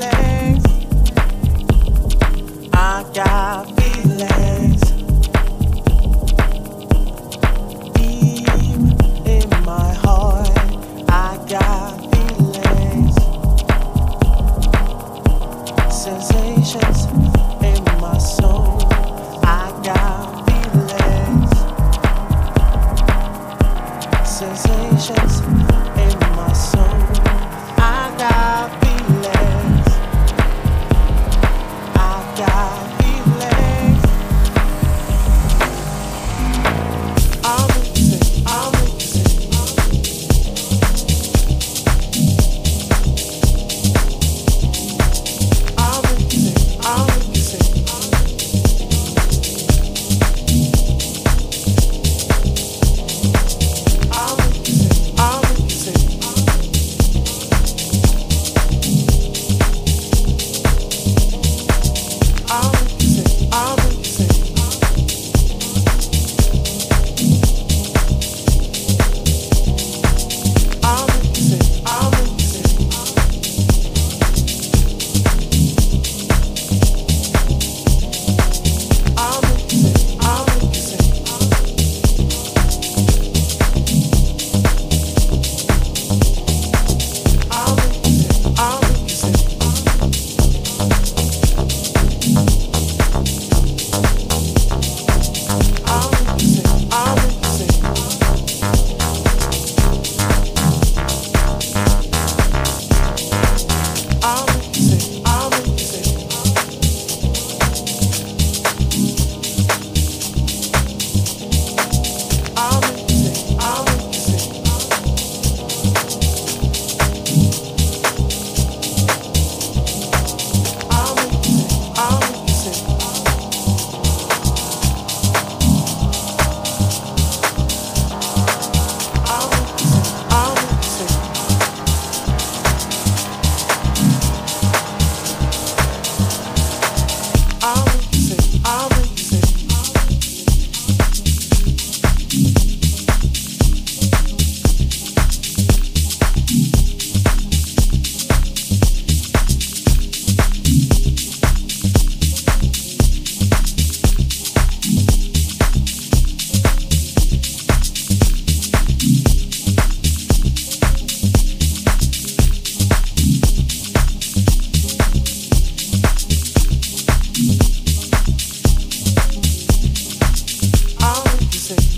feelings. I got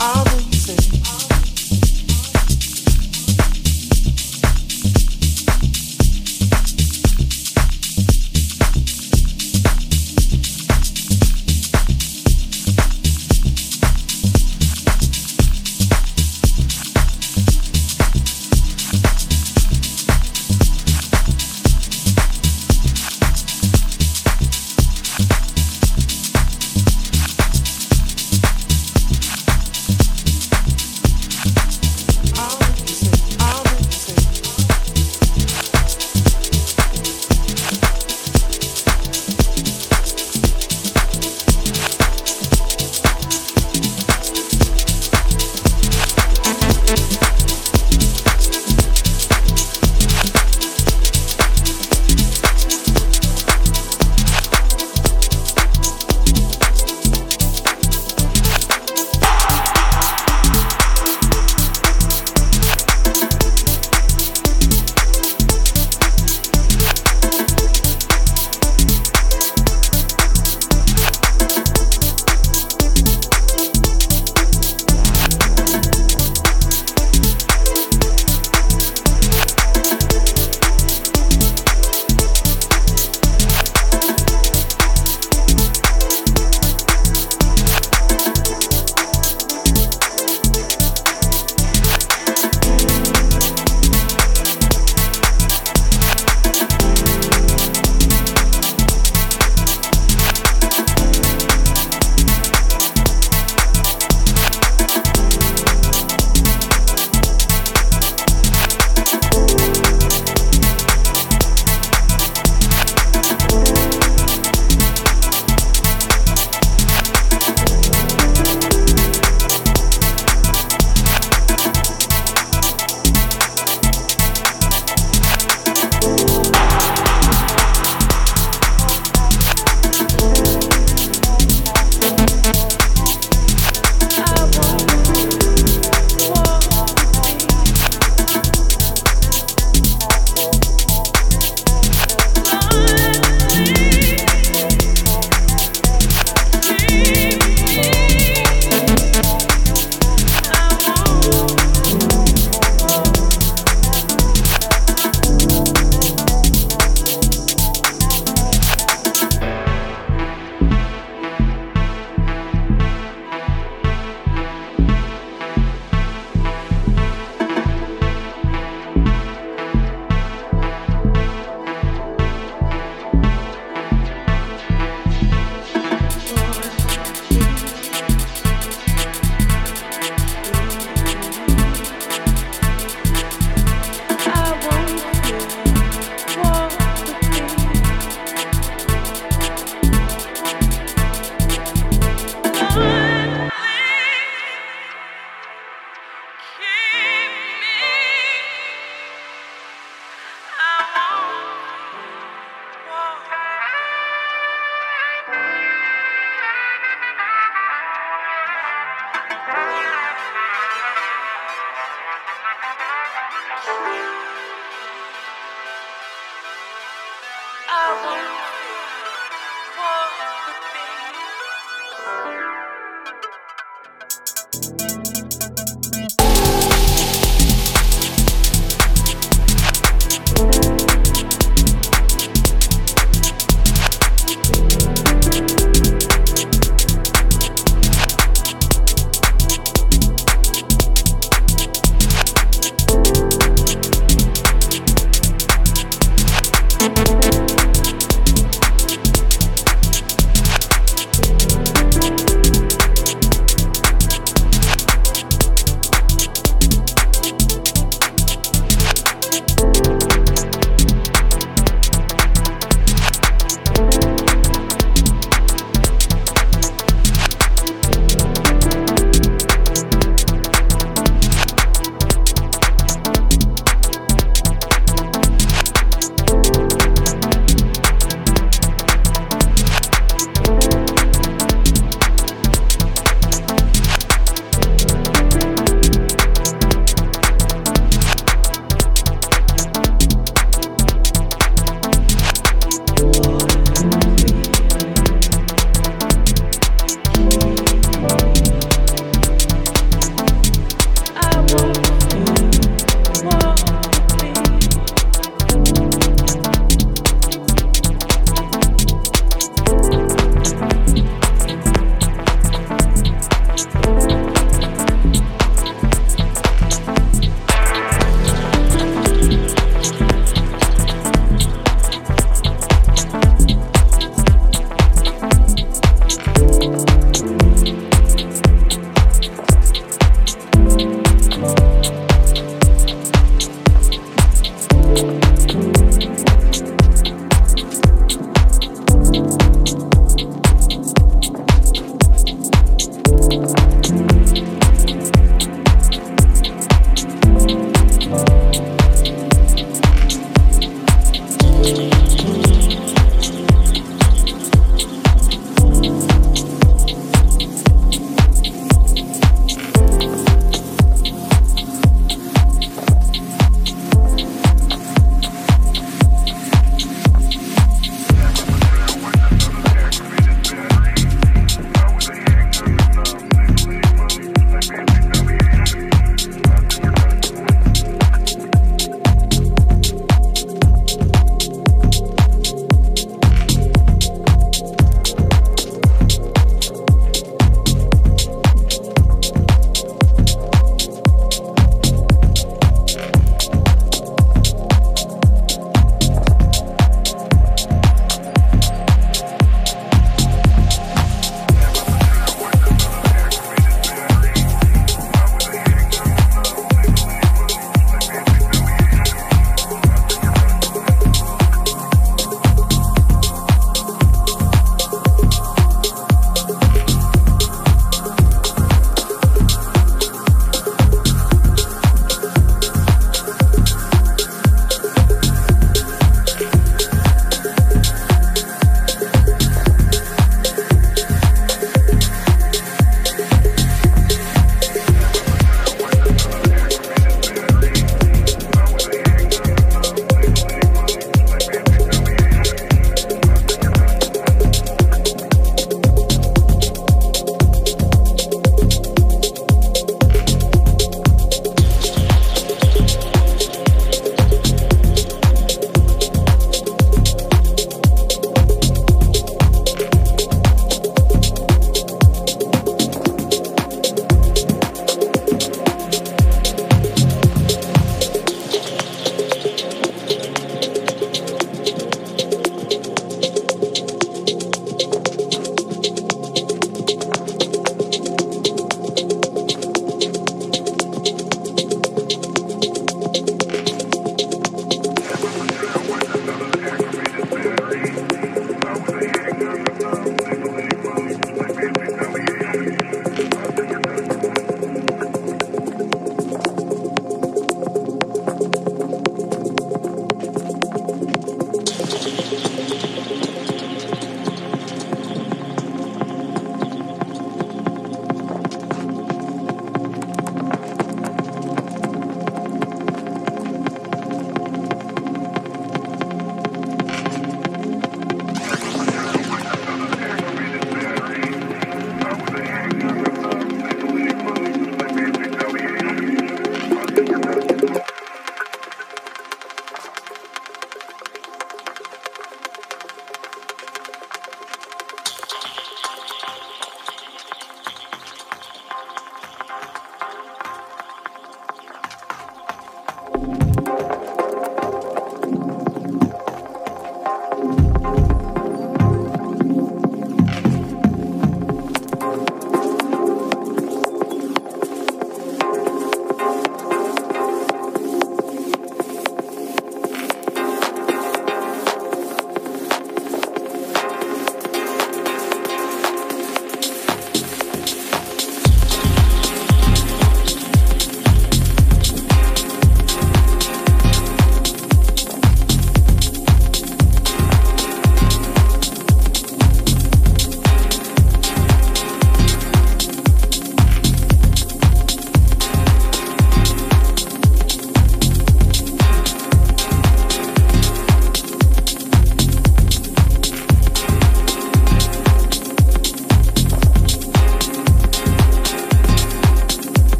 I.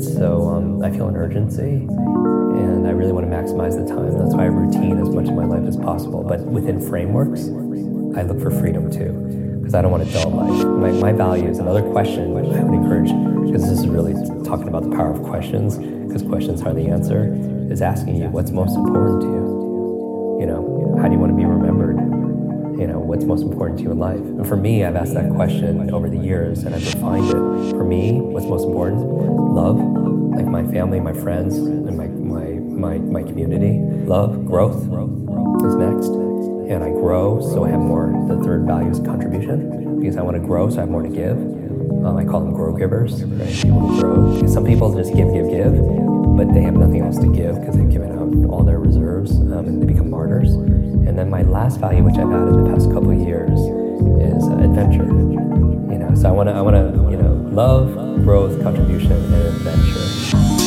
So um, I feel an urgency and I really want to maximize the time. That's why I routine as much of my life as possible. But within frameworks, I look for freedom too, because I don't want a dull life. My, my values, another question I would encourage, because this is really talking about the power of questions, because questions are the answer, is asking you what's most important to you. You know, how do you want to be remembered? What's most important to you in life? And for me, I've asked that question over the years and I've refined it. For me, what's most important? Love, like my family, my friends, and my, my, my, my community. Love, growth is next. And I grow so I have more. The third value is contribution because I want to grow so I have more to give. Um, I call them grow givers, right? Some people just give, give, give, but they have nothing else to give because they've given out all their reserves um, and they become martyrs. And then my last value, which I've added in the past couple of years, is uh, adventure. You know, so I want to, I want to, you know, love, growth, contribution, and adventure.